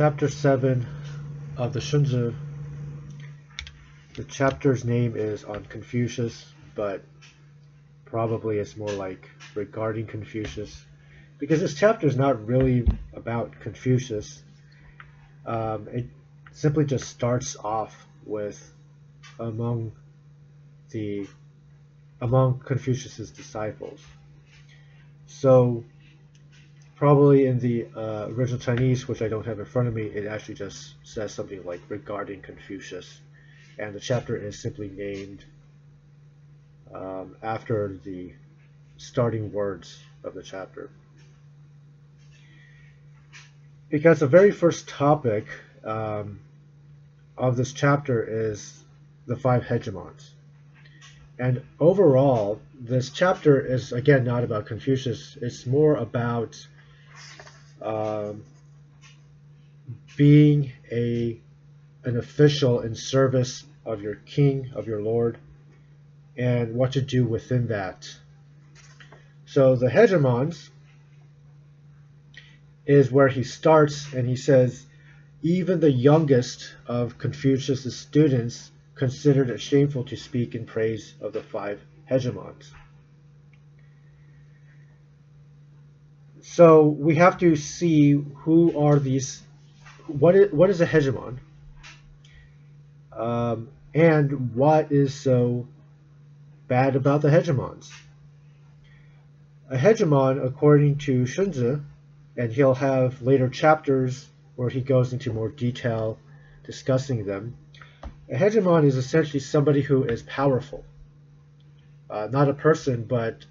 chapter 7 of the Xunzi. The chapter's name is on Confucius, but probably it's more like regarding Confucius. Because this chapter is not really about Confucius. Um, it simply just starts off with among the among Confucius's disciples. So probably in the uh, original Chinese, which I don't have in front of me, it actually just says something like regarding Confucius, and the chapter is simply named um, after the starting words of the chapter. Because the very first topic um, of this chapter is the five hegemons. And overall, this chapter is again not about Confucius. It's more about um, being a an official in service of your king, of your lord, and what to do within that. So the hegemons is where he starts, and he says, even the youngest of Confucius's students considered it shameful to speak in praise of the five hegemons. So we have to see who are these, what is, what is a hegemon, um, and what is so bad about the hegemons. A hegemon, according to Xunzi, and he'll have later chapters where he goes into more detail discussing them. A hegemon is essentially somebody who is powerful. Uh, not a person, but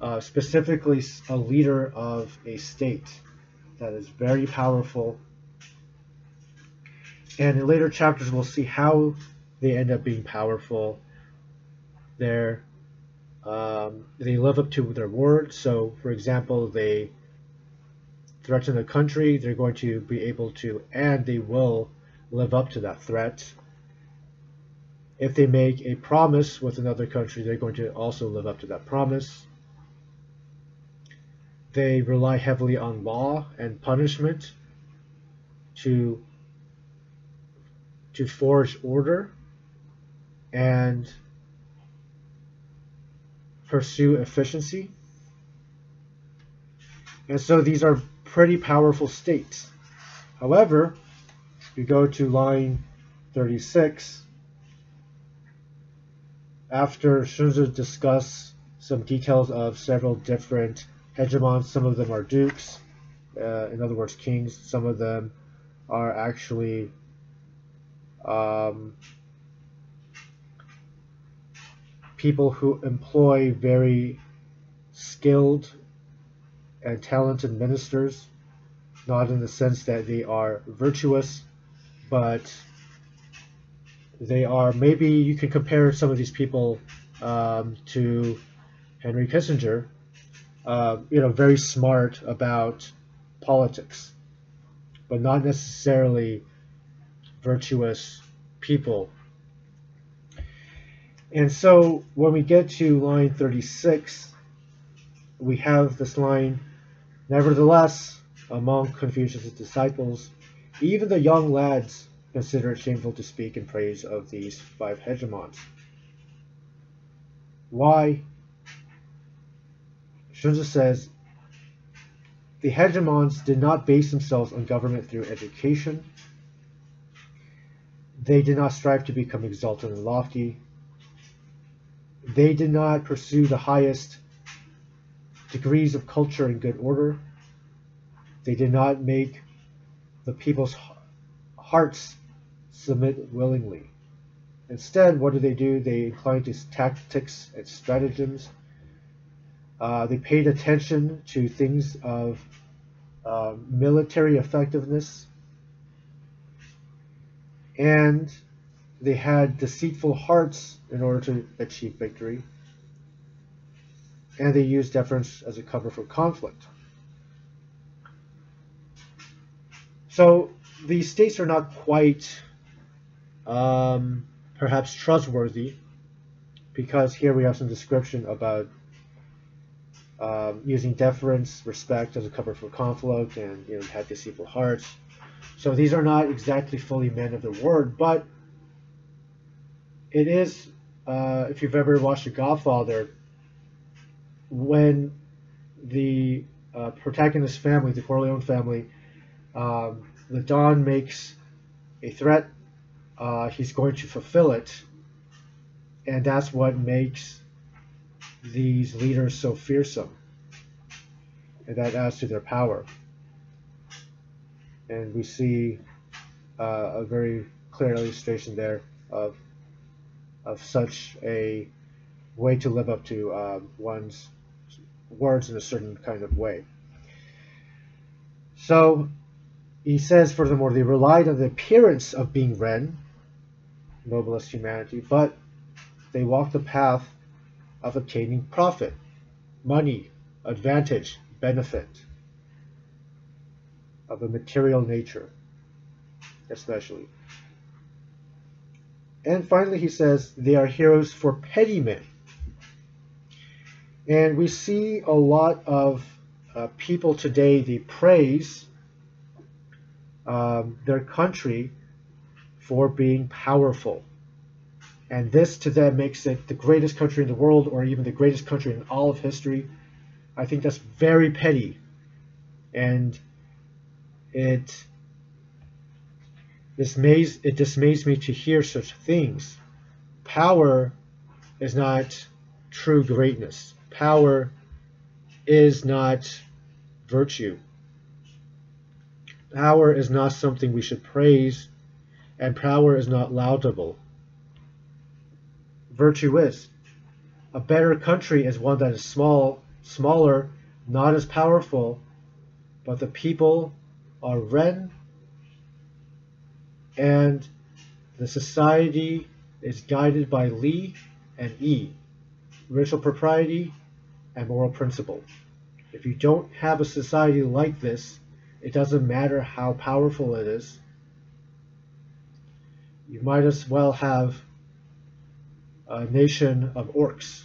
uh, specifically a leader of a state that is very powerful. And in later chapters, we'll see how they end up being powerful. They're, um, they live up to their word. So, for example, they threaten a country, they're going to be able to, and they will live up to that threat. If they make a promise with another country, they're going to also live up to that promise. They rely heavily on law and punishment to to forge order and pursue efficiency. And so these are pretty powerful states. However, if you go to line 36, after Xunzi discuss some details of several different hegemons, some of them are dukes, uh, in other words, kings, some of them are actually um, people who employ very skilled and talented ministers, not in the sense that they are virtuous, but they are maybe you can compare some of these people um, to Henry Kissinger, uh, you know, very smart about politics, but not necessarily virtuous people. And so when we get to line 36, we have this line Nevertheless, among Confucius' disciples, even the young lads consider it shameful to speak in praise of these five hegemons. Why? Xunzi says, the hegemons did not base themselves on government through education. They did not strive to become exalted and lofty. They did not pursue the highest degrees of culture and good order. They did not make the people's hearts submit willingly. Instead, what do they do? They incline to tactics and stratagems. Uh, they paid attention to things of uh, military effectiveness. And they had deceitful hearts in order to achieve victory and they used deference as a cover for conflict. So these states are not quite um, perhaps trustworthy because here we have some description about um, using deference, respect as a cover for conflict, and you know had deceitful hearts. So these are not exactly fully men of the word, but it is, uh, if you've ever watched The Godfather, when the uh, protagonist family, the Corleone family, um, the Don makes a threat, uh, he's going to fulfill it, and that's what makes these leaders so fearsome, and that adds to their power. And we see uh, a very clear illustration there of of such a way to live up to um, one's words in a certain kind of way. So he says, furthermore, they relied on the appearance of being Ren, noblest humanity, but they walked the path of obtaining profit, money, advantage, benefit of a material nature, especially. And finally, he says, they are heroes for petty men. And we see a lot of uh, people today, they praise um, their country for being powerful. And this to them makes it the greatest country in the world or even the greatest country in all of history. I think that's very petty. And it dismays it dismays me to hear such things. Power is not true greatness. Power is not virtue. Power is not something we should praise, and power is not laudable. Virtue is. A better country is one that is small, smaller, not as powerful, but the people are Ren, and the society is guided by Li and Yi, ritual propriety and moral principle. If you don't have a society like this, it doesn't matter how powerful it is. You might as well have a nation of orcs.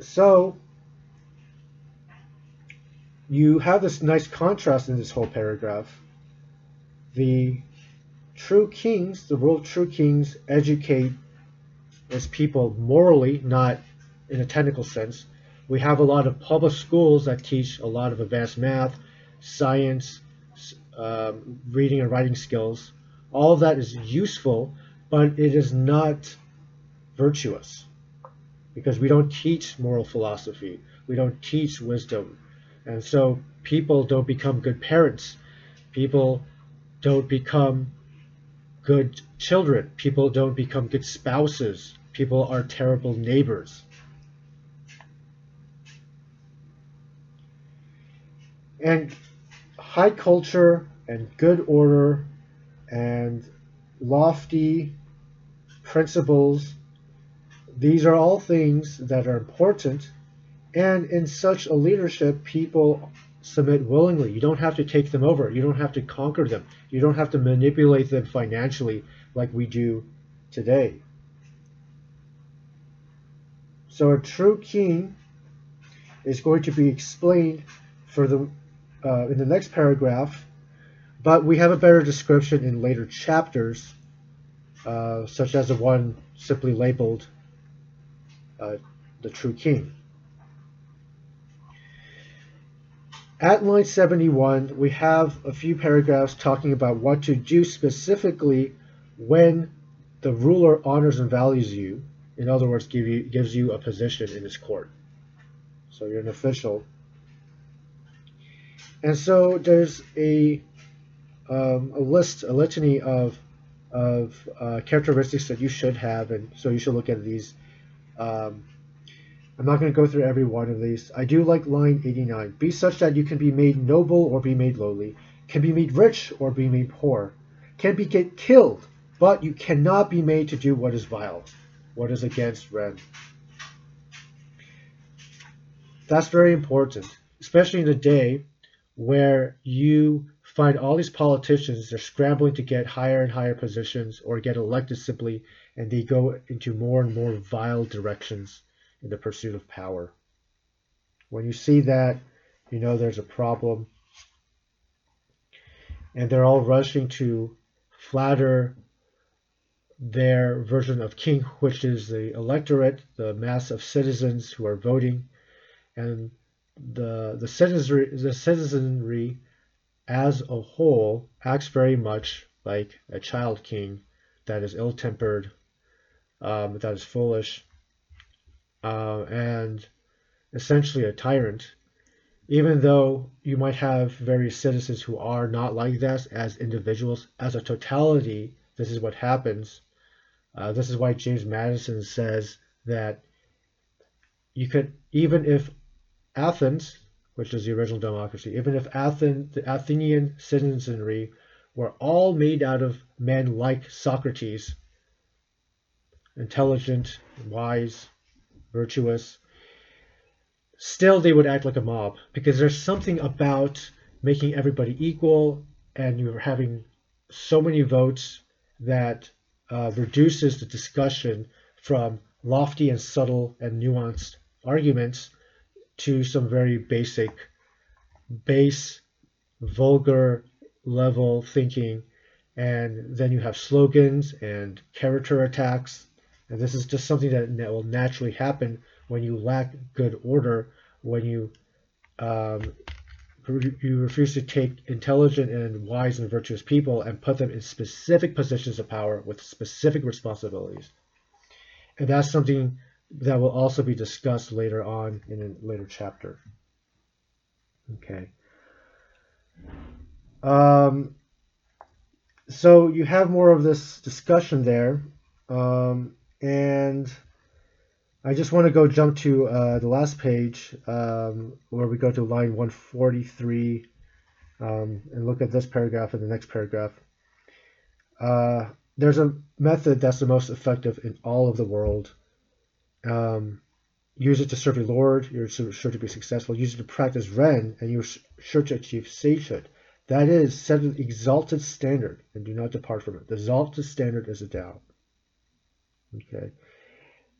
So, you have this nice contrast in this whole paragraph. The true kings, the world true kings, educate as people morally, not in a technical sense. We have a lot of public schools that teach a lot of advanced math, science, um, reading and writing skills. All of that is useful, but it is not virtuous because we don't teach moral philosophy. We don't teach wisdom. And so people don't become good parents. People don't become good children. People don't become good spouses. People are terrible neighbors. And high culture and good order and lofty principles, these are all things that are important. And in such a leadership, people submit willingly. You don't have to take them over. You don't have to conquer them. You don't have to manipulate them financially like we do today. So a true king is going to be explained for the uh, in the next paragraph, but we have a better description in later chapters, uh, such as the one simply labeled uh, the true king. At line 71, we have a few paragraphs talking about what to do specifically when the ruler honors and values you. In other words, give you, gives you a position in his court. So you're an official. And so there's a, um, a list, a litany of, of uh, characteristics that you should have, and so you should look at these. Um, I'm not going to go through every one of these. I do like line 89. Be such that you can be made noble or be made lowly, can be made rich or be made poor, can be get killed, but you cannot be made to do what is vile, what is against Ren. That's very important, especially in a day where you find all these politicians, they're scrambling to get higher and higher positions or get elected simply, and they go into more and more vile directions in the pursuit of power. When you see that, you know there's a problem. And they're all rushing to flatter their version of king, which is the electorate, the mass of citizens who are voting, and the the citizenry, the citizenry as a whole acts very much like a child king that is ill-tempered, um, that is foolish, uh, and essentially a tyrant. Even though you might have various citizens who are not like that as individuals, as a totality, this is what happens. Uh, this is why James Madison says that you could, even if Athens, which is the original democracy, even if Athens, the Athenian citizenry were all made out of men like Socrates, intelligent, wise, virtuous, still they would act like a mob because there's something about making everybody equal and you're having so many votes that uh, reduces the discussion from lofty and subtle and nuanced arguments to some very basic, base, vulgar level thinking. And then you have slogans and character attacks. And this is just something that will naturally happen when you lack good order, when you um, you refuse to take intelligent and wise and virtuous people and put them in specific positions of power with specific responsibilities. And that's something that will also be discussed later on in a later chapter. Okay. Um, so you have more of this discussion there. Um, and I just want to go jump to uh, the last page um, where we go to line 143 um, and look at this paragraph and the next paragraph. Uh, there's a method that's the most effective in all of the world. Um, use it to serve your Lord, you're sure to be successful. Use it to practice Ren, and you're sure to achieve sagehood. That is, set an exalted standard and do not depart from it. The exalted standard is a Tao. Okay.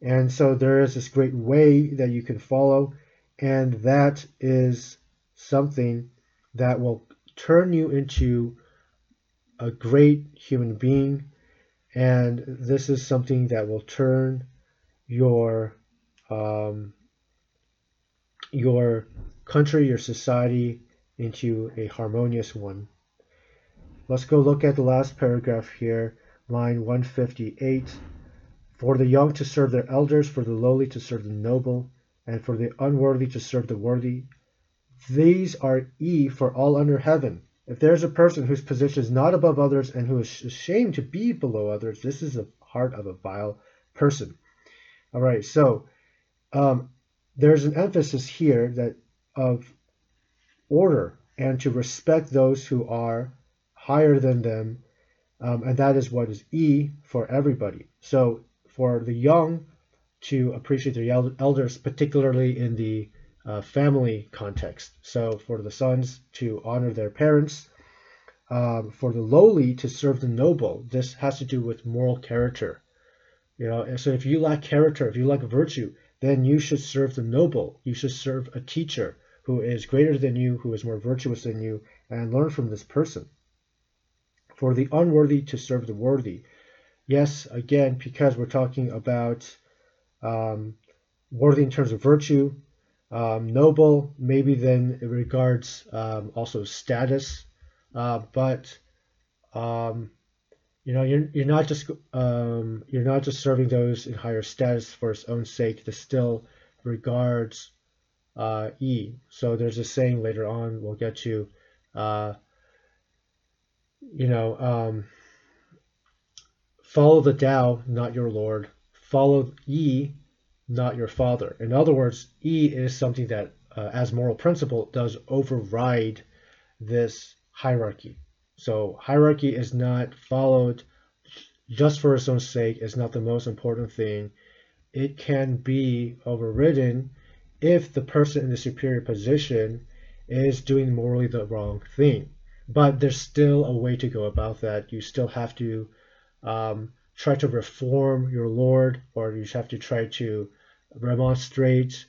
And so there is this great way that you can follow, and that is something that will turn you into a great human being. And this is something that will turn your um, your country, your society into a harmonious one. Let's go look at the last paragraph here, line 158. For the young to serve their elders, for the lowly to serve the noble, and for the unworthy to serve the worthy. These are E for all under heaven. If there's a person whose position is not above others and who is ashamed to be below others, this is the heart of a vile person. All right, so um, there's an emphasis here that of order and to respect those who are higher than them, um, and that is what is E for everybody. So for the young to appreciate their elders, particularly in the uh, family context. So for the sons to honor their parents, um, for the lowly to serve the noble. This has to do with moral character. You know, and so if you lack character, if you lack virtue, then you should serve the noble. You should serve a teacher who is greater than you, who is more virtuous than you, and learn from this person. For the unworthy to serve the worthy. Yes, again, because we're talking about um, worthy in terms of virtue, um, noble, maybe then it regards um, also status, uh, but um, you know you're, you're not just um, you're not just serving those in higher status for its own sake. This still regards uh, E. So there's a saying later on we'll get to, uh, you know um, Follow the Tao, not your Lord. Follow Yi, not your father. In other words, Yi is something that, uh, as moral principle, does override this hierarchy. So hierarchy is not followed just for its own sake. It's not the most important thing. It can be overridden if the person in the superior position is doing morally the wrong thing. But there's still a way to go about that. You still have to um, try to reform your Lord, or you have to try to remonstrate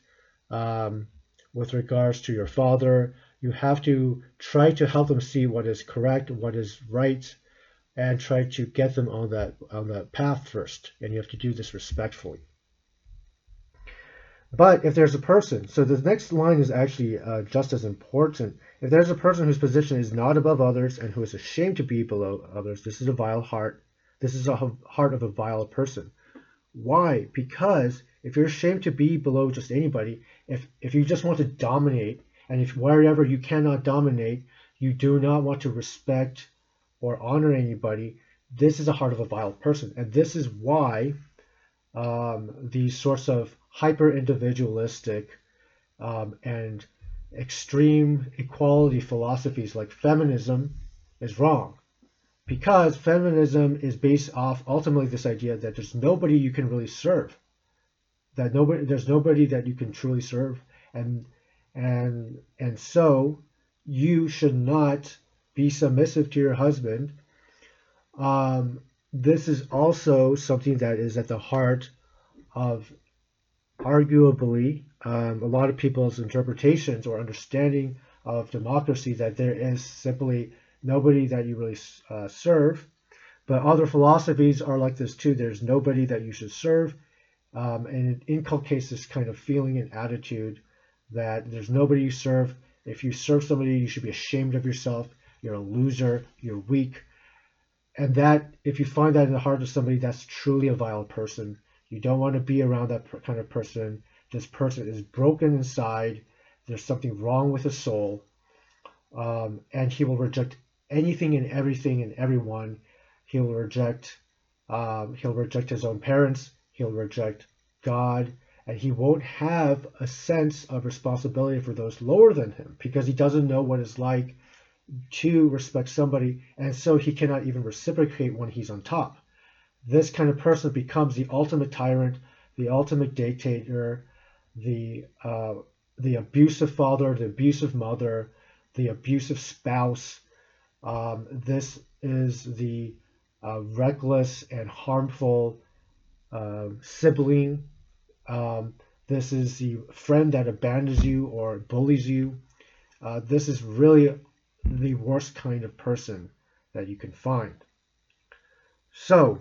um, with regards to your father. You have to try to help them see what is correct, what is right, and try to get them on that on that path first. And you have to do this respectfully. But if there's a person, so the next line is actually uh, just as important. If there's a person whose position is not above others and who is ashamed to be below others, this is a vile heart. This is a heart of a vile person. Why? Because if you're ashamed to be below just anybody, if if you just want to dominate, and if wherever you cannot dominate, you do not want to respect or honor anybody, this is a heart of a vile person, and this is why um, these sorts of hyper individualistic um, and extreme equality philosophies like feminism is wrong. Because feminism is based off ultimately this idea that there's nobody you can really serve that nobody there's nobody that you can truly serve and and and so you should not be submissive to your husband um, this is also something that is at the heart of arguably um, a lot of people's interpretations or understanding of democracy that there is simply nobody that you really uh, serve. But other philosophies are like this too. There's nobody that you should serve. Um, and it inculcates this kind of feeling and attitude that there's nobody you serve. If you serve somebody, you should be ashamed of yourself. You're a loser. You're weak. And that, if you find that in the heart of somebody, that's truly a vile person. You don't want to be around that kind of person. This person is broken inside. There's something wrong with his soul. Um, and he will reject anything and everything and everyone. He'll reject. Um, he'll reject his own parents. He'll reject God, and he won't have a sense of responsibility for those lower than him because he doesn't know what it's like to respect somebody, and so he cannot even reciprocate when he's on top this kind of person becomes the ultimate tyrant, the ultimate dictator, the uh, the abusive father, the abusive mother, the abusive spouse. Um, this is the uh, reckless and harmful uh, sibling. Um, this is the friend that abandons you or bullies you. Uh, this is really the worst kind of person that you can find. So,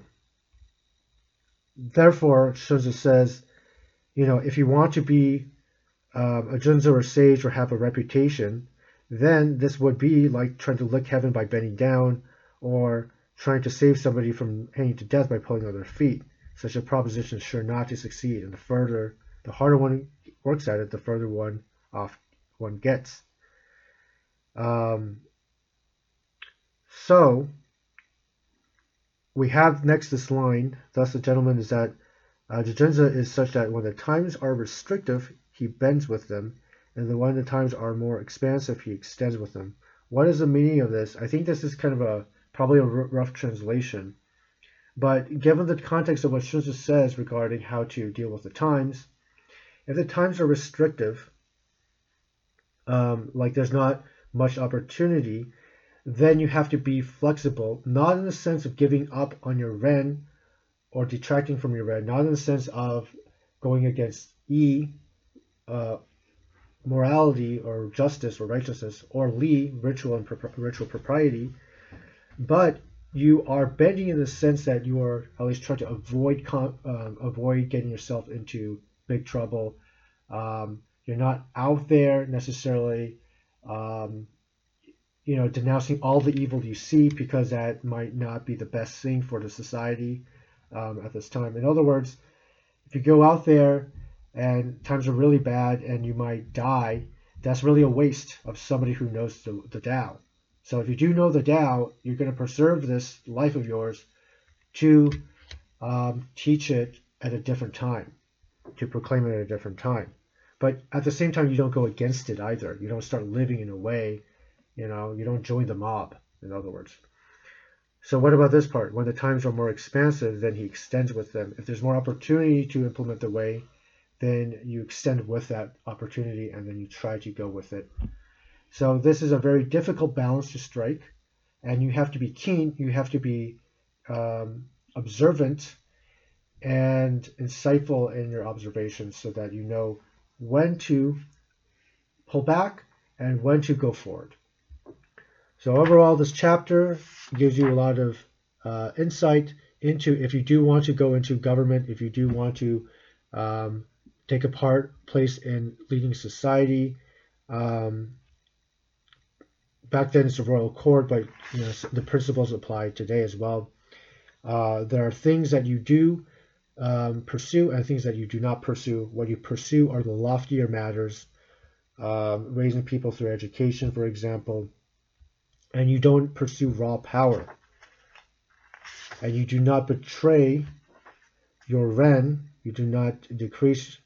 therefore, Xunzi says, you know, if you want to be um, a junzi or sage or have a reputation, then this would be like trying to lick heaven by bending down or trying to save somebody from hanging to death by pulling on their feet. Such a proposition is sure not to succeed, and the further, the harder one works at it, the further one off one gets. Um, so, we have next this line, thus the gentleman is that uh, Jujunza is such that when the times are restrictive, he bends with them, and when the times are more expansive, he extends with them. What is the meaning of this? I think this is kind of a probably a rough translation, but given the context of what Xunzi says regarding how to deal with the times, if the times are restrictive, um, like there's not much opportunity, then you have to be flexible, not in the sense of giving up on your ren or detracting from your ren, not in the sense of going against E, uh, morality or justice or righteousness, or Li, ritual and pro- ritual propriety, but you are bending in the sense that you are at least trying to avoid um, avoid getting yourself into big trouble. Um, you're not out there necessarily um, you know, denouncing all the evil you see because that might not be the best thing for the society um, at this time. In other words, if you go out there and times are really bad and you might die, that's really a waste of somebody who knows the, the Tao. So if you do know the Tao, you're going to preserve this life of yours to um, teach it at a different time, to proclaim it at a different time. But at the same time, you don't go against it either. You don't start living in a way you know, you don't join the mob, in other words. So what about this part? When the times are more expansive, then he extends with them. If there's more opportunity to implement the way, then you extend with that opportunity and then you try to go with it. So this is a very difficult balance to strike, and you have to be keen, you have to be um, observant and insightful in your observations so that you know when to pull back and when to go forward. So overall, this chapter gives you a lot of uh, insight into if you do want to go into government, if you do want to um, take a part, place in leading society. Um, back then it's the royal court, but you know, the principles apply today as well. Uh, there are things that you do um, pursue and things that you do not pursue. What you pursue are the loftier matters, um, raising people through education, for example, and you don't pursue raw power. And you do not betray your ren, you do not decrease,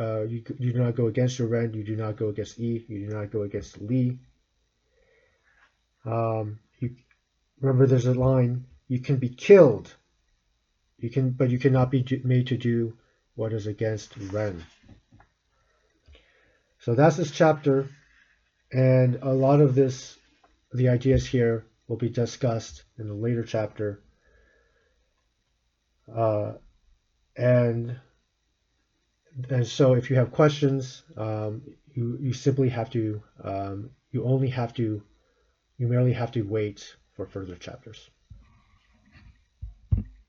uh, you, you do not go against your ren, you do not go against E, you do not go against Li. Um, you remember there's a line, you can be killed you can, but you cannot be made to do what is against Ren. So that's this chapter, and a lot of this, the ideas here will be discussed in a later chapter. Uh, and and so if you have questions, um, you you simply have to um, you only have to you merely have to wait for further chapters.